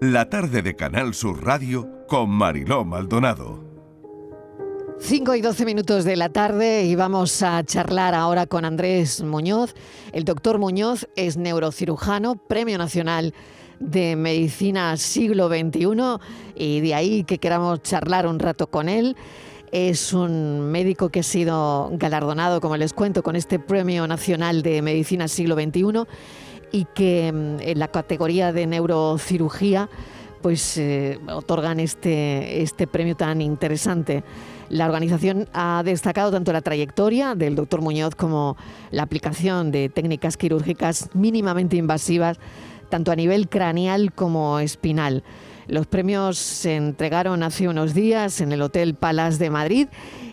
la tarde de Canal Sur Radio con Mariló Maldonado. 5 y 12 minutos de la tarde y vamos a charlar ahora con Andrés Muñoz. El doctor Muñoz es neurocirujano, Premio Nacional de Medicina Siglo XXI y de ahí que queramos charlar un rato con él. Es un médico que ha sido galardonado, como les cuento, con este Premio Nacional de Medicina Siglo XXI y que mm, en la categoría de neurocirugía pues eh, otorgan este, este premio tan interesante. La organización ha destacado tanto la trayectoria del doctor Muñoz como la aplicación de técnicas quirúrgicas mínimamente invasivas, tanto a nivel craneal como espinal. Los premios se entregaron hace unos días en el Hotel Palace de Madrid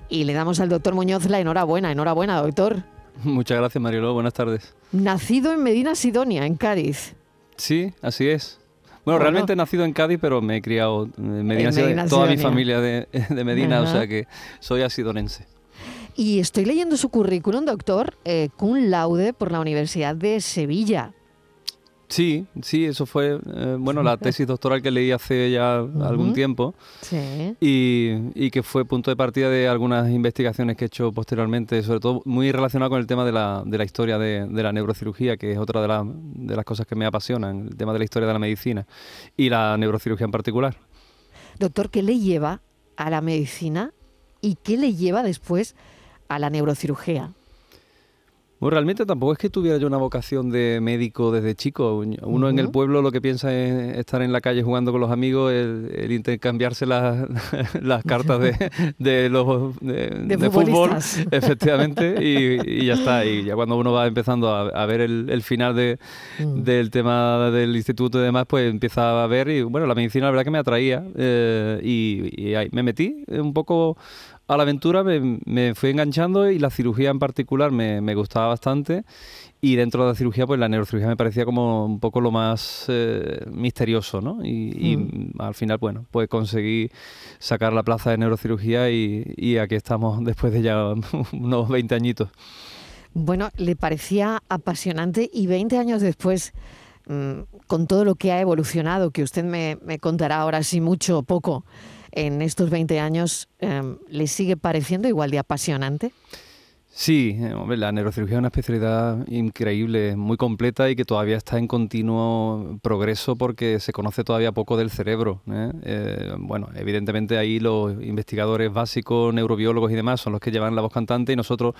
y le damos al doctor Muñoz la enhorabuena. Enhorabuena, doctor. Muchas gracias, Marielo. Buenas tardes. Nacido en Medina Sidonia, en Cádiz. Sí, así es. Bueno, realmente he nacido en Cádiz, pero me he criado en Medina, Sidonia. Toda mi familia de, Medina, o sea que soy asidonense. Y estoy leyendo su currículum, doctor, eh, cum laude por la Universidad de Sevilla. Sí, sí, eso fue, eh, bueno, la tesis doctoral que leí hace ya algún tiempo sí. y, que fue punto de partida de algunas investigaciones que he hecho posteriormente, sobre todo muy relacionado con el tema de la, de la historia de, la neurocirugía, que es otra de, de las cosas que me apasionan, el tema de la historia de la medicina y la neurocirugía en particular. Doctor, ¿qué le lleva a la medicina y qué le lleva después a la neurocirugía? Bueno, realmente tampoco es que tuviera yo una vocación de médico desde chico. Uno en el pueblo lo que piensa es estar en la calle jugando con los amigos, el, intercambiarse las, las cartas de, de los de, fútbol, efectivamente, y, ya está. Y ya cuando uno va empezando a, ver el, final mm. del tema del instituto y demás, pues empieza a ver y bueno, la medicina la verdad que me atraía eh, y, y ahí me metí un poco a la aventura me, fui enganchando y la cirugía en particular me, gustaba bastante y dentro de la cirugía pues la neurocirugía me parecía como un poco lo más eh, misterioso, ¿no? Y, mm. al final, bueno, pues conseguí sacar la plaza de neurocirugía y, aquí estamos después de ya unos 20 añitos. Bueno, le parecía apasionante y 20 años después, mm, con todo lo que ha evolucionado, que usted me, me contará ahora sí mucho o poco, en estos 20 años, em, ¿le sigue pareciendo igual de apasionante? Sí, eh, la neurocirugía es una especialidad increíble, muy completa y que todavía está en continuo progreso porque se conoce todavía poco del cerebro. ¿eh? Eh, bueno, evidentemente ahí los investigadores básicos, neurobiólogos y demás son los que llevan la voz cantante y nosotros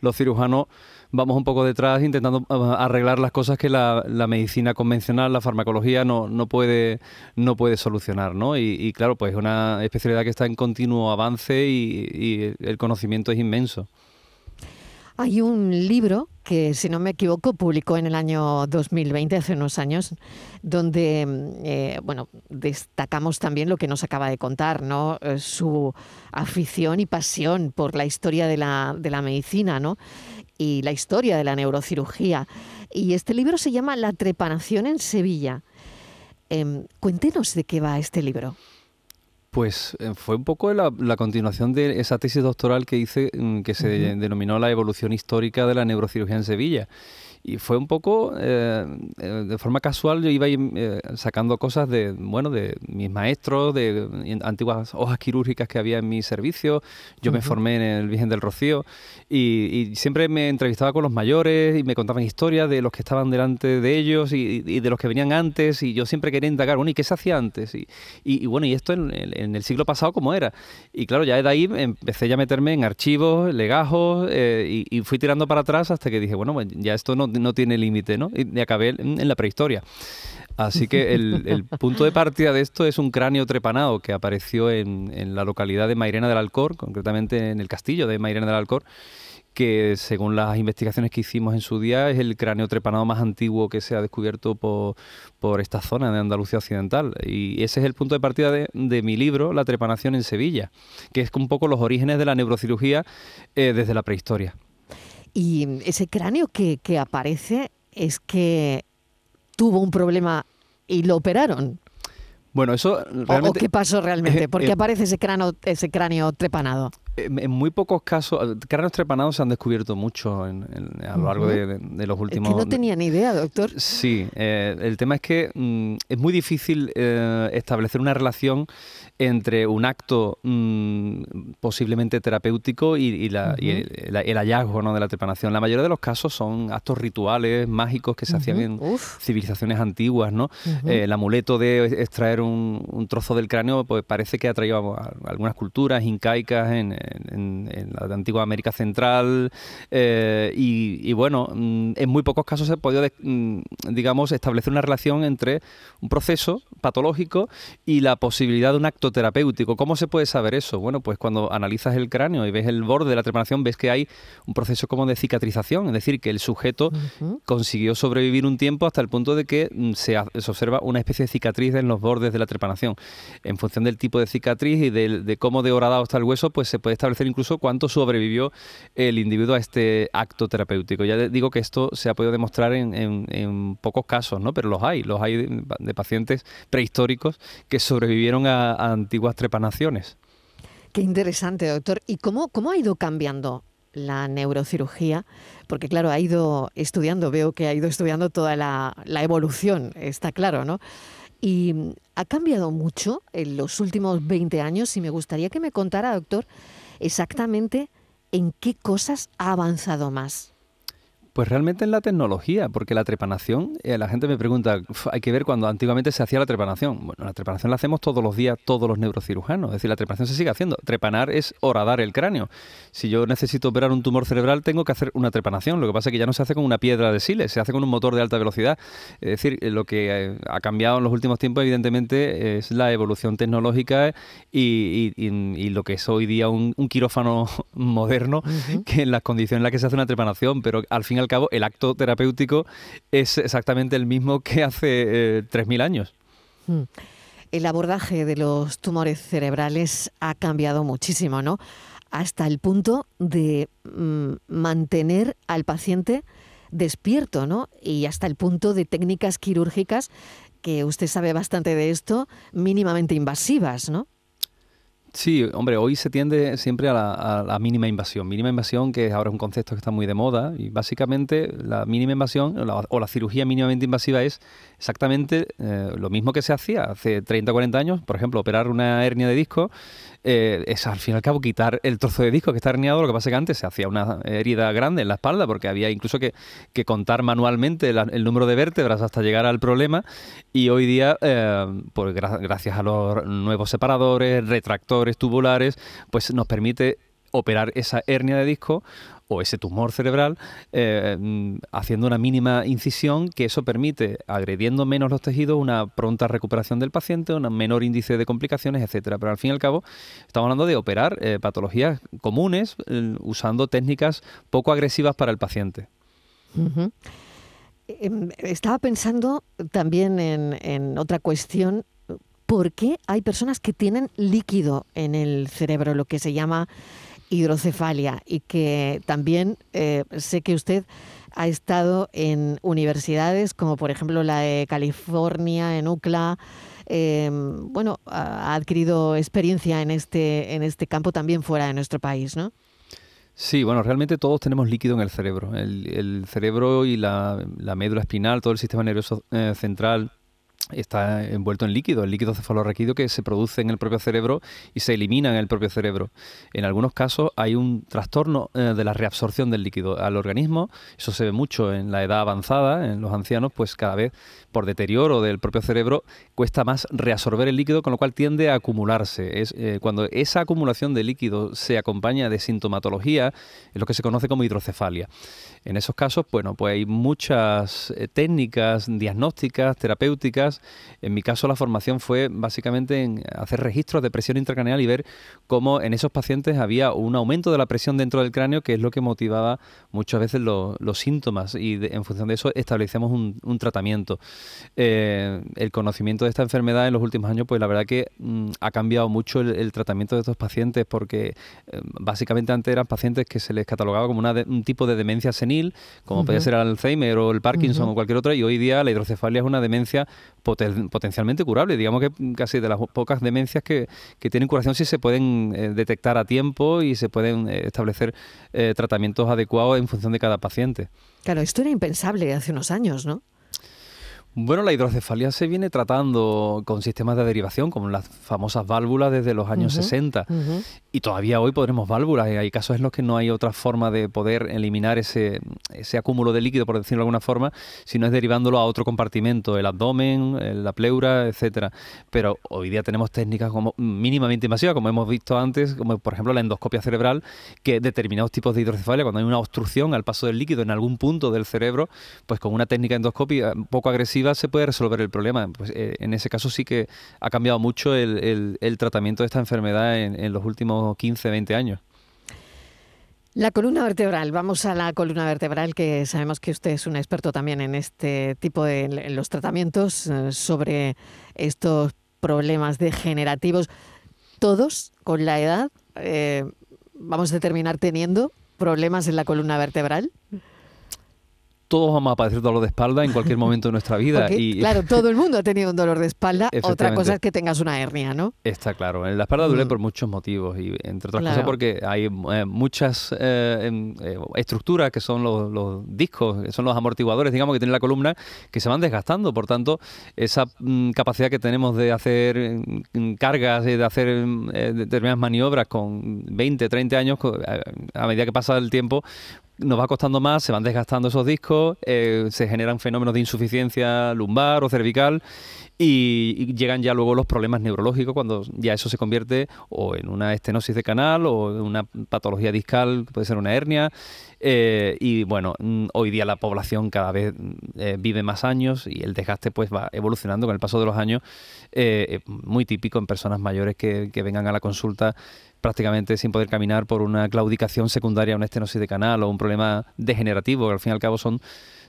los cirujanos vamos un poco detrás intentando ah, arreglar las cosas que la, medicina convencional, la farmacología no, no, puede, no puede solucionar, ¿no? Y, claro, pues es una especialidad que está en continuo avance y, el conocimiento es inmenso. Hay un libro que, si no me equivoco, publicó en el año 2020, hace unos años, donde, eh, bueno, destacamos también lo que nos acaba de contar, ¿no? Eh, su afición y pasión por la historia de la, de la medicina, ¿no? Y la historia de la neurocirugía. Y este libro se llama La trepanación en Sevilla. Em, cuéntenos de qué va este libro. Pues eh, fue un poco la, continuación de esa tesis doctoral que hice, mm, que se denominó la evolución histórica de la neurocirugía en Sevilla y fue un poco eh, eh, de forma casual yo iba eh, sacando cosas de bueno de mis maestros de antiguas hojas quirúrgicas que había en mi servicio. Yo me formé en el Virgen del Rocío y, siempre me entrevistaba con los mayores y me contaban historias de los que estaban delante de ellos y, de los que venían antes y yo siempre quería indagar bueno y qué se hacía antes y, bueno y esto en, el siglo pasado cómo era y claro ya de ahí empecé ya a meterme en archivos legajos y, fui tirando para atrás hasta que dije bueno pues ya esto no no tiene límite, ¿no? Y acabé en, la prehistoria. Así que el, punto de partida de esto es un cráneo trepanado que apareció en, la localidad de Mairena del Alcor, concretamente en el castillo de Mairena del Alcor, que según las investigaciones que hicimos en su día es el cráneo trepanado más antiguo que se ha descubierto por, esta zona de Andalucía Occidental. Y ese es el punto de partida de, mi libro, La trepanación en Sevilla, que es un poco los orígenes de la neurocirugía eh, desde la prehistoria. Y ese cráneo que, aparece es que tuvo un problema y lo operaron. Bueno, eso realmente... ¿O qué pasó realmente? ¿Por qué aparece ese cráneo, ese cráneo trepanado? En, muy pocos casos, cráneos trepanados se han descubierto mucho en, a lo largo de, los últimos... Es que no tenía ni idea, doctor. Sí, eh, el tema es que mm, es muy difícil eh, establecer una relación entre un acto mm, posiblemente terapéutico y, el, hallazgo ¿no? de la trepanación. La mayoría de los casos son actos rituales, mágicos que se hacían en civilizaciones antiguas. ¿no? Eh, el amuleto de extraer un, trozo del cráneo pues, parece que ha traído a, algunas culturas incaicas en, la antigua América Central eh, y, bueno, mm, en muy pocos casos se ha podido, mm, digamos, establecer una relación entre un proceso patológico y la posibilidad de un acto terapéutico. ¿Cómo se puede saber eso? Bueno, pues cuando analizas el cráneo y ves el borde de la trepanación, ves que hay un proceso como de cicatrización, es decir, que el sujeto consiguió sobrevivir un tiempo hasta el punto de que mm, se, observa una especie de cicatriz en los bordes de la trepanación. En función del tipo de cicatriz y de, cómo de horadado está el hueso, pues se puede establecer incluso cuánto sobrevivió el individuo a este acto terapéutico. Ya digo que esto se ha podido demostrar en, pocos casos, ¿no? Pero los hay, los hay de, pacientes prehistóricos que sobrevivieron a, a antiguas trepanaciones. Qué interesante, doctor. ¿Y cómo, cómo ha ido cambiando la neurocirugía? Porque claro, ha ido estudiando, veo que ha ido estudiando toda la, la evolución, está claro, ¿no? Y ha cambiado mucho en los últimos 20 años y me gustaría que me contara, doctor, exactamente en qué cosas ha avanzado más. Pues realmente en la tecnología, porque la trepanación, eh, la gente me pregunta, hay que ver cuando antiguamente se hacía la trepanación. Bueno, la trepanación la hacemos todos los días, todos los neurocirujanos. Es decir, la trepanación se sigue haciendo. Trepanar es horadar el cráneo. Si yo necesito operar un tumor cerebral, tengo que hacer una trepanación. Lo que pasa es que ya no se hace con una piedra de siles, se hace con un motor de alta velocidad. Es decir, eh, lo que eh, ha cambiado en los últimos tiempos, evidentemente, es la evolución tecnológica y, lo que es hoy día un, quirófano moderno, que en las condiciones en las que se hace una trepanación, pero al fin al cabo, el acto terapéutico es exactamente el mismo que hace 3.000 eh, años. Hmm. El abordaje de los tumores cerebrales ha cambiado muchísimo, ¿no? Hasta el punto de mm, mantener al paciente despierto, ¿no? Y hasta el punto de técnicas quirúrgicas que usted sabe bastante de esto, mínimamente invasivas, ¿no? Sí, hombre, hoy se tiende siempre a la, mínima invasión. Mínima invasión, que ahora es un concepto que está muy de moda, y básicamente la mínima invasión o la, cirugía mínimamente invasiva es exactamente eh, lo mismo que se hacía hace 30 o 40 años, por ejemplo, operar una hernia de disco eh, es al fin y al cabo quitar el trozo de disco que está herniado. Lo que pasa es que antes se hacía una herida grande en la espalda porque había incluso que, contar manualmente el número de vértebras hasta llegar al problema. Y hoy día, eh, pues gracias a los nuevos separadores, retractores tubulares, pues nos permite operar esa hernia de disco o ese tumor cerebral eh, haciendo una mínima incisión que eso permite, agrediendo menos los tejidos, una pronta recuperación del paciente, un menor índice de complicaciones, etcétera. Pero al fin y al cabo estamos hablando de operar eh, patologías comunes eh, usando técnicas poco agresivas para el paciente. Em, estaba pensando también en, en otra cuestión ¿por qué hay personas que tienen líquido en el cerebro, lo que se llama hidrocefalia y que también eh, sé que usted ha estado en universidades como por ejemplo la de California, en UCLA. Em, bueno, ha adquirido experiencia en este, en este campo también fuera de nuestro país, ¿no? Sí, bueno, realmente todos tenemos líquido en el cerebro. El, cerebro y la, médula espinal, todo el sistema nervioso eh, central, está envuelto en líquido, el líquido cefalorraquídeo que se produce en el propio cerebro y se elimina en el propio cerebro. En algunos casos hay un trastorno eh, de la reabsorción del líquido al organismo, eso se ve mucho en la edad avanzada, en los ancianos, pues cada vez por deterioro del propio cerebro cuesta más reabsorber el líquido, con lo cual tiende a acumularse. Es, eh, cuando esa acumulación de líquido se acompaña de sintomatología, es lo que se conoce como hidrocefalia. En esos casos, bueno, pues hay muchas eh, técnicas diagnósticas, terapéuticas. En mi caso la formación fue básicamente en hacer registros de presión intracraneal y ver cómo en esos pacientes había un aumento de la presión dentro del cráneo, que es lo que motivaba muchas veces los síntomas. Y en función de eso establecemos un, tratamiento. Eh, el conocimiento de esta enfermedad en los últimos años, pues la verdad que mm, ha cambiado mucho el, tratamiento de estos pacientes porque eh, básicamente antes eran pacientes que se les catalogaba como un tipo de demencia senil como puede ser el Alzheimer o el Parkinson o cualquier otra, y hoy día la hidrocefalia es una demencia potencialmente curable. Digamos que casi de las pocas demencias que, tienen curación si se pueden eh, detectar a tiempo y se pueden eh, establecer tratamientos adecuados en función de cada paciente. Claro, esto era impensable hace unos años, ¿no? Bueno, la hidrocefalia se viene tratando con sistemas de derivación, como las famosas válvulas desde los años 60. Y todavía hoy podremos válvulas. Hay casos en los que no hay otra forma de poder eliminar ese, ese acúmulo de líquido, por decirlo de alguna forma, si no es derivándolo a otro compartimento, el abdomen, la pleura, etcétera. Pero hoy día tenemos técnicas como mínimamente invasivas, como hemos visto antes, como por ejemplo la endoscopia cerebral, que determinados tipos de hidrocefalia, cuando hay una obstrucción al paso del líquido en algún punto del cerebro, pues con una técnica endoscopia poco agresiva, se puede resolver el problema. Pues, eh, en ese caso sí que ha cambiado mucho el, tratamiento de esta enfermedad en, los últimos 15, 20 años. La columna vertebral, vamos a la columna vertebral, que sabemos que usted es un experto también en este tipo de los tratamientos eh, sobre estos problemas degenerativos. Todos con la edad eh, vamos a terminar teniendo problemas en la columna vertebral todos vamos a padecer dolor de espalda en cualquier momento de nuestra vida. y... Claro, todo el mundo ha tenido un dolor de espalda. Otra cosa es que tengas una hernia, ¿no? Está claro. La espalda duele mm. por muchos motivos y entre otras cosas porque hay eh, muchas eh, em, eh, estructuras que son los, discos, que son los amortiguadores, digamos, que tiene la columna, que se van desgastando. Por tanto, esa mm, capacidad que tenemos de hacer mm, cargas de hacer determinadas maniobras con 20, 30 años, a medida que pasa el tiempo, nos va costando más, se van desgastando esos discos, eh, se generan fenómenos de insuficiencia lumbar o cervical y, llegan ya luego los problemas neurológicos cuando ya eso se convierte o en una estenosis de canal o en una patología discal, puede ser una hernia. Eh, y bueno, mm, hoy día la población cada vez mm, eh, vive más años y el desgaste pues va evolucionando con el paso de los años. muy típico en personas mayores que, que vengan a la consulta prácticamente sin poder caminar por una claudicación secundaria una estenosis de canal o un problema degenerativo, que al fin y al cabo son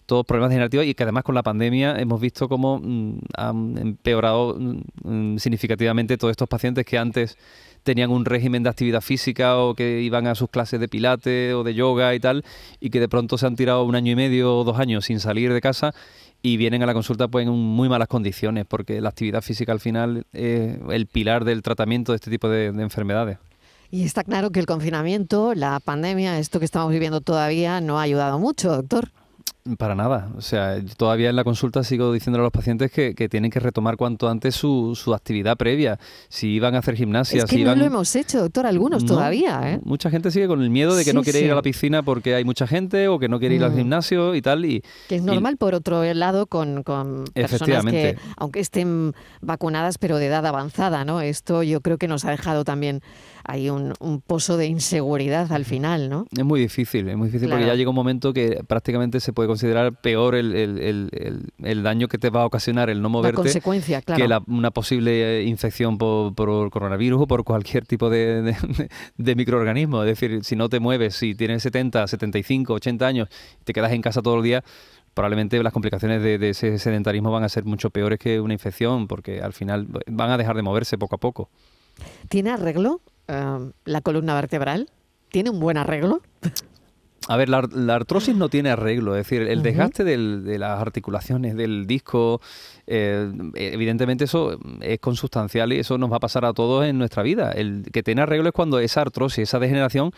todos problemas degenerativos y que además con la pandemia hemos visto cómo mm, han empeorado mm, significativamente todos estos pacientes que antes tenían un régimen de actividad física o que iban a sus clases de pilates o de yoga y tal, y que de pronto se han tirado un año y medio o dos años sin salir de casa y vienen a la consulta pues en muy malas condiciones, porque la actividad física al final es el pilar del tratamiento de este tipo de enfermedades. Y está claro que el confinamiento, la pandemia, esto que estamos viviendo todavía, no ha ayudado mucho, doctor. Para nada. O sea, todavía en la consulta sigo diciéndole a los pacientes que, tienen que retomar cuanto antes su, su, actividad previa. Si iban a hacer gimnasia, es que si no lo hemos hecho, doctor, algunos todavía. ¿eh? Mucha gente sigue con el miedo de que no quiere ir a la piscina porque hay mucha gente o que no quiere ir al mm. gimnasio y tal. Y, que es normal, por otro lado, con, con personas que, aunque estén vacunadas, pero de edad avanzada, ¿no? Esto yo creo que nos ha dejado también hay un, pozo de inseguridad al final, ¿no? Es muy difícil, es muy difícil porque ya llega un momento que prácticamente se puede considerar peor el, daño que te va a ocasionar el no moverte consecuencia, que una posible eh, infección por, coronavirus o por cualquier tipo de, microorganismo. Es decir, si no te mueves, si tienes 70, 75, 80 años y te quedas en casa todo el día, probablemente las complicaciones de, de, ese sedentarismo van a ser mucho peores que una infección, porque al final van a dejar de moverse poco a poco. ¿Tiene arreglo Em, la columna vertebral? ¿Tiene un buen arreglo? A ver, la, artrosis no tiene arreglo, es decir, el desgaste de las articulaciones del disco, eh, evidentemente eso es consustancial y eso nos va a pasar a todos en nuestra vida. El que tiene arreglo es cuando esa artrosis, esa degeneración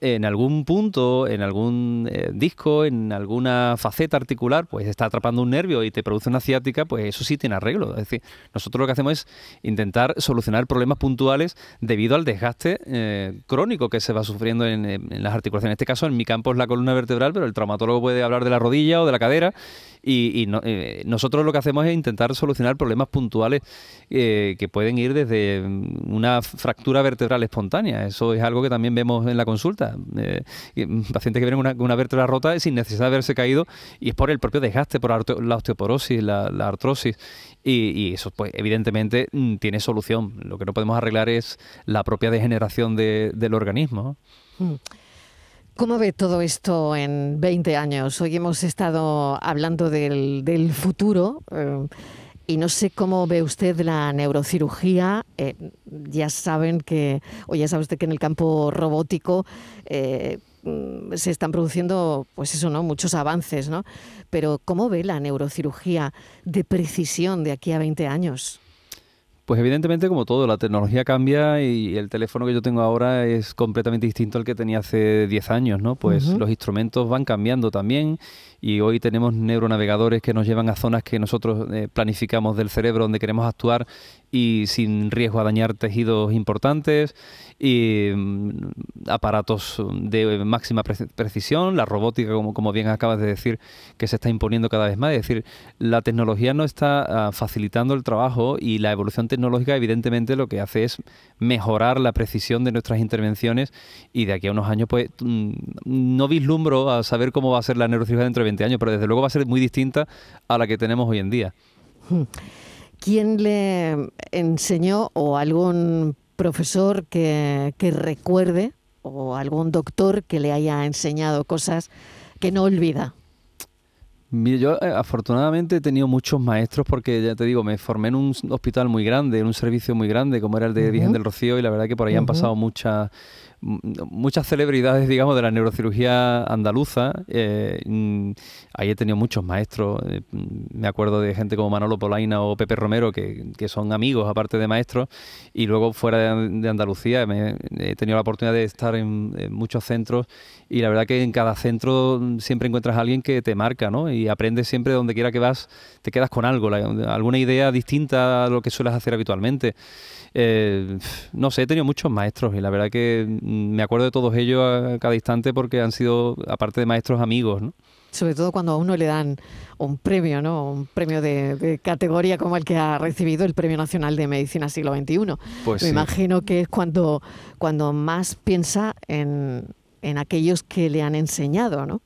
en algún punto, en algún eh, disco, en alguna faceta articular, pues está atrapando un nervio y te produce una ciática, pues eso sí tiene arreglo. Es decir, nosotros lo que hacemos es intentar solucionar problemas puntuales debido al desgaste eh, crónico que se va sufriendo en, las articulaciones. En este caso, en mi campo es la columna vertebral, pero el traumatólogo puede hablar de la rodilla o de la cadera y, eh, nosotros lo que hacemos es intentar solucionar problemas puntuales eh, que pueden ir desde una fractura vertebral espontánea. Eso es algo que también vemos en la consulta. Eh, pacientes que vienen una, una vértebra rota sin necesidad de haberse caído y es por el propio desgaste, por la osteoporosis, la, artrosis. Y, eso, pues, evidentemente, mm, tiene solución. Lo que no podemos arreglar es la propia degeneración del organismo. Mm. ¿Cómo ve todo esto en 20 años? Hoy hemos estado hablando del, futuro. Eh, y no sé cómo ve usted la neurocirugía. Ya saben que, o ya sabe usted que en el campo robótico eh, mm, se están produciendo, pues eso, ¿no? Muchos avances, ¿no? Pero ¿cómo ve la neurocirugía de precisión de aquí a 20 años? Pues evidentemente como todo, la tecnología cambia y el teléfono que yo tengo ahora es completamente distinto al que tenía hace 10 años, ¿no? Pues los instrumentos van cambiando también y hoy tenemos neuronavegadores que nos llevan a zonas que nosotros eh, planificamos del cerebro donde queremos actuar y sin riesgo a dañar tejidos importantes y mm, aparatos de máxima precisión, la robótica, como, como bien acabas de decir, que se está imponiendo cada vez más. Es decir, la tecnología no está ah, facilitando el trabajo y la evolución tecnológica evidentemente lo que hace es mejorar la precisión de nuestras intervenciones y de aquí a unos años pues mm, no vislumbro a saber cómo va a ser la neurocirugía dentro de 20 años, pero desde luego va a ser muy distinta a la que tenemos hoy en día. ¿Quién le enseñó o algún profesor que, recuerde o algún doctor que le haya enseñado cosas que no olvida? yo eh, afortunadamente he tenido muchos maestros porque ya te digo, me formé en un hospital muy grande, en un servicio muy grande como era el de Virgen del Rocío y la verdad que por ahí han pasado muchas muchas celebridades, digamos, de la neurocirugía andaluza. Eh, mm, ahí he tenido muchos maestros. Eh, mm, me acuerdo de gente como Manolo Polaina o Pepe Romero, que, son amigos, aparte de maestros. Y luego, fuera de, Andalucía, he tenido la oportunidad de estar en, muchos centros. Y la verdad que en cada centro siempre encuentras a alguien que te marca, ¿no? Y aprendes siempre donde quiera que vas, te quedas con algo, alguna idea distinta a lo que sueles hacer habitualmente. Eh, no sé, he tenido muchos maestros y la verdad que mm, me acuerdo de todos ellos a cada instante porque han sido, aparte de maestros, amigos, ¿no? Sobre todo cuando a uno le dan un premio, ¿no? Un premio de, categoría como el que ha recibido el Premio Nacional de Medicina Siglo XXI. Pues me imagino que es cuando, cuando más piensa en, en aquellos que le han enseñado, ¿no?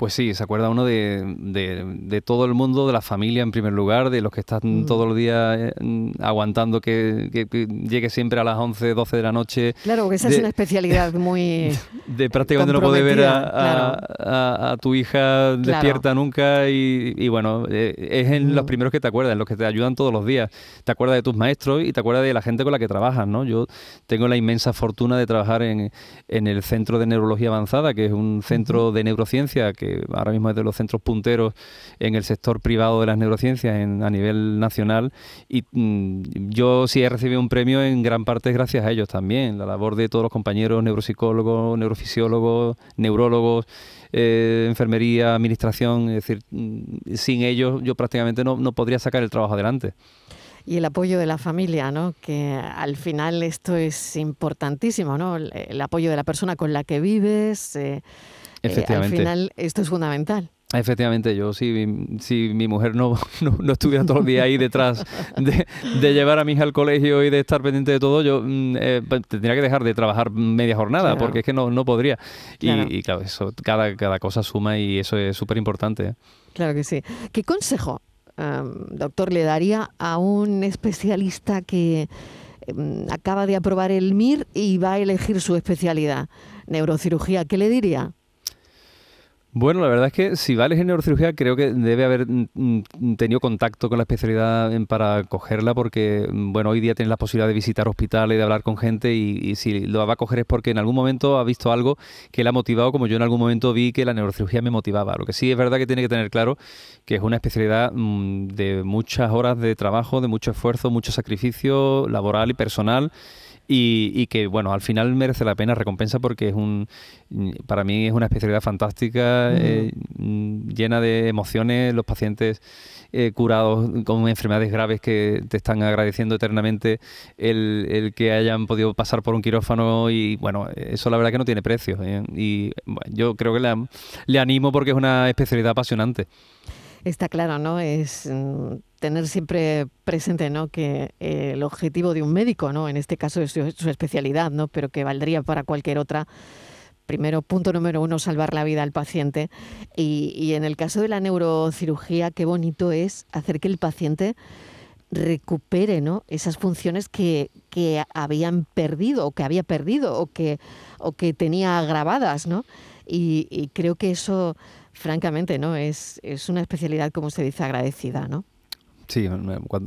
Pues sí, se acuerda uno de, de, todo el mundo, de la familia en primer lugar, de los que están mm. todos los días eh, aguantando que, llegue siempre a las 11, 12 de la noche. Claro, porque esa es una especialidad muy. De prácticamente no poder ver a, tu hija despierta nunca y, bueno, eh, es en los mm. primeros que te acuerdas, en los que te ayudan todos los días. Te acuerdas de tus maestros y te acuerdas de la gente con la que trabajas, ¿no? Yo tengo la inmensa fortuna de trabajar en, en el Centro de Neurología Avanzada, que es un centro de neurociencia que ahora mismo es de los centros punteros en el sector privado de las neurociencias a nivel nacional y mm, yo sí he recibido un premio en gran parte gracias a ellos también, la labor de todos los compañeros neuropsicólogos, neurofisiólogos, neurólogos, eh, enfermería, administración, es decir, mm, sin ellos yo prácticamente no, no podría sacar el trabajo adelante y el apoyo de la familia, ¿no? Que al final esto es importantísimo, ¿no? El, apoyo de la persona con la que vives, eh, Efectivamente. al final esto es fundamental. Efectivamente, yo si, si mi mujer no, no, estuviera todos los días ahí detrás de, llevar a mi hija al colegio y de estar pendiente de todo, yo mm, eh, pues, tendría que dejar de trabajar media jornada porque es que no, no podría. Y, claro. eso, cada, cada cosa suma y eso es súper importante. ¿eh? Claro que sí. ¿Qué consejo, doctor, le daría a un especialista que em, acaba de aprobar el MIR y va a elegir su especialidad, neurocirugía? ¿Qué le diría? Bueno, la verdad es que si vales en neurocirugía creo que debe haber mm, mm, tenido contacto con la especialidad para cogerla porque, mm, bueno, hoy día tienes la posibilidad de visitar hospitales, de hablar con gente y, si lo va a coger es porque en algún momento ha visto algo que le ha motivado como yo en algún momento vi que la neurocirugía me motivaba. Lo que sí es verdad que tiene que tener claro que es una especialidad de muchas horas de trabajo, de mucho esfuerzo, mucho sacrificio laboral y personal y, que bueno al final merece la pena recompensa porque es un para mí es una especialidad fantástica eh, llena de emociones los pacientes eh, curados con enfermedades graves que te están agradeciendo eternamente el, que hayan podido pasar por un quirófano y bueno eso la verdad que no tiene precio ¿eh? y yo creo que le animo porque es una especialidad apasionante está claro, ¿no? Es mm, tener siempre presente, ¿no? Que eh, el objetivo de un médico, ¿no? En este caso es su, especialidad, ¿no? Pero que valdría para cualquier otra. Primero, punto número uno, salvar la vida al paciente. Y, en el caso de la neurocirugía, qué bonito es hacer que el paciente recupere ¿no? esas funciones que, que habían perdido o que había perdido o que, o que tenía grabadas, ¿no? y creo que eso francamente, ¿no? Es, es una especialidad, como se dice, agradecida, ¿no? Sí,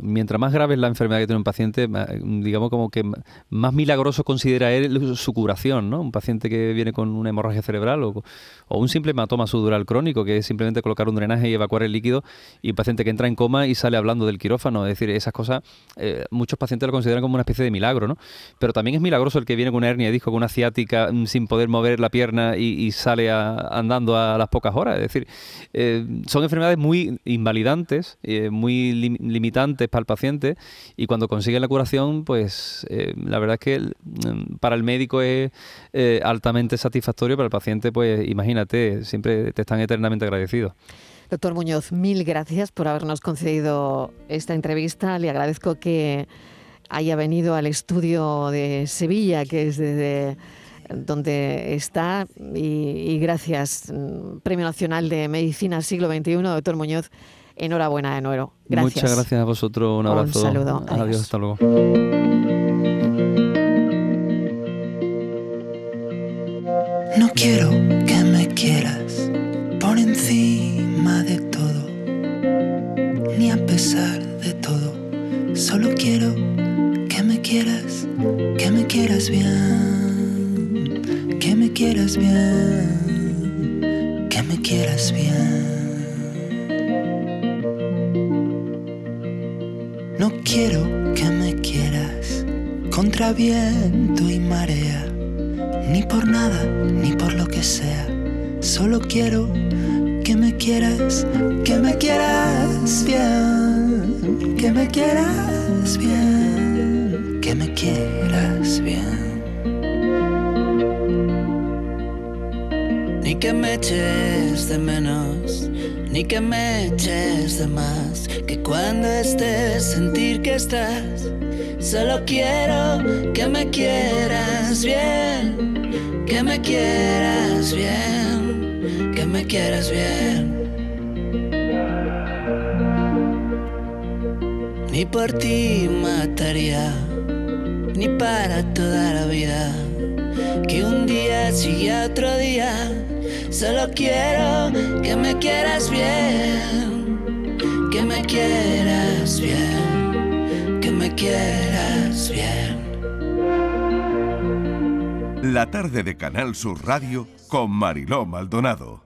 mientras más grave es la enfermedad que tiene un paciente, digamos como que más milagroso considera él su curación, ¿no? Un paciente que viene con una hemorragia cerebral o, un simple hematoma subdural crónico, que es simplemente colocar un drenaje y evacuar el líquido, y un paciente que entra en coma y sale hablando del quirófano. Es decir, esas cosas eh, muchos pacientes lo consideran como una especie de milagro, ¿no? Pero también es milagroso el que viene con una hernia de disco, con una ciática, mm, sin poder mover la pierna y, sale andando a las pocas horas. Es decir, eh, son enfermedades muy invalidantes, eh, muy limitantes para el paciente y cuando consiguen la curación, pues eh, la verdad es que mm, para el médico es eh, altamente satisfactorio, para el paciente, pues imagínate, siempre te están eternamente agradecidos. Doctor Muñoz, mil gracias por habernos concedido esta entrevista. Le agradezco que haya venido al estudio de Sevilla, que es desde donde está, y, y gracias. Mm, Premio Nacional de Medicina Siglo XXI, doctor Muñoz enhorabuena de nuevo. Gracias. Muchas gracias a vosotros. Un abrazo. Un saludo. Adiós. hasta luego. No quiero que me quieras por encima de todo, ni a pesar de todo. Solo quiero que me quieras, que me quieras bien, que me quieras bien, que me quieras bien. Viento y marea, ni por nada, ni por lo que sea. Solo quiero que me quieras, que me quieras bien, que me quieras bien, que me quieras bien. Ni que me eches de menos ni que me eches de más, que cuando estés sentir que estás, solo quiero que me quieras bien, que me quieras bien, que me quieras bien. Ni por ti mataría, ni para toda la vida, que un día sigue otro día Solo quiero que me quieras bien, que me quieras bien, que me quieras bien. La tarde de Canal Sur Radio con Mariló Maldonado.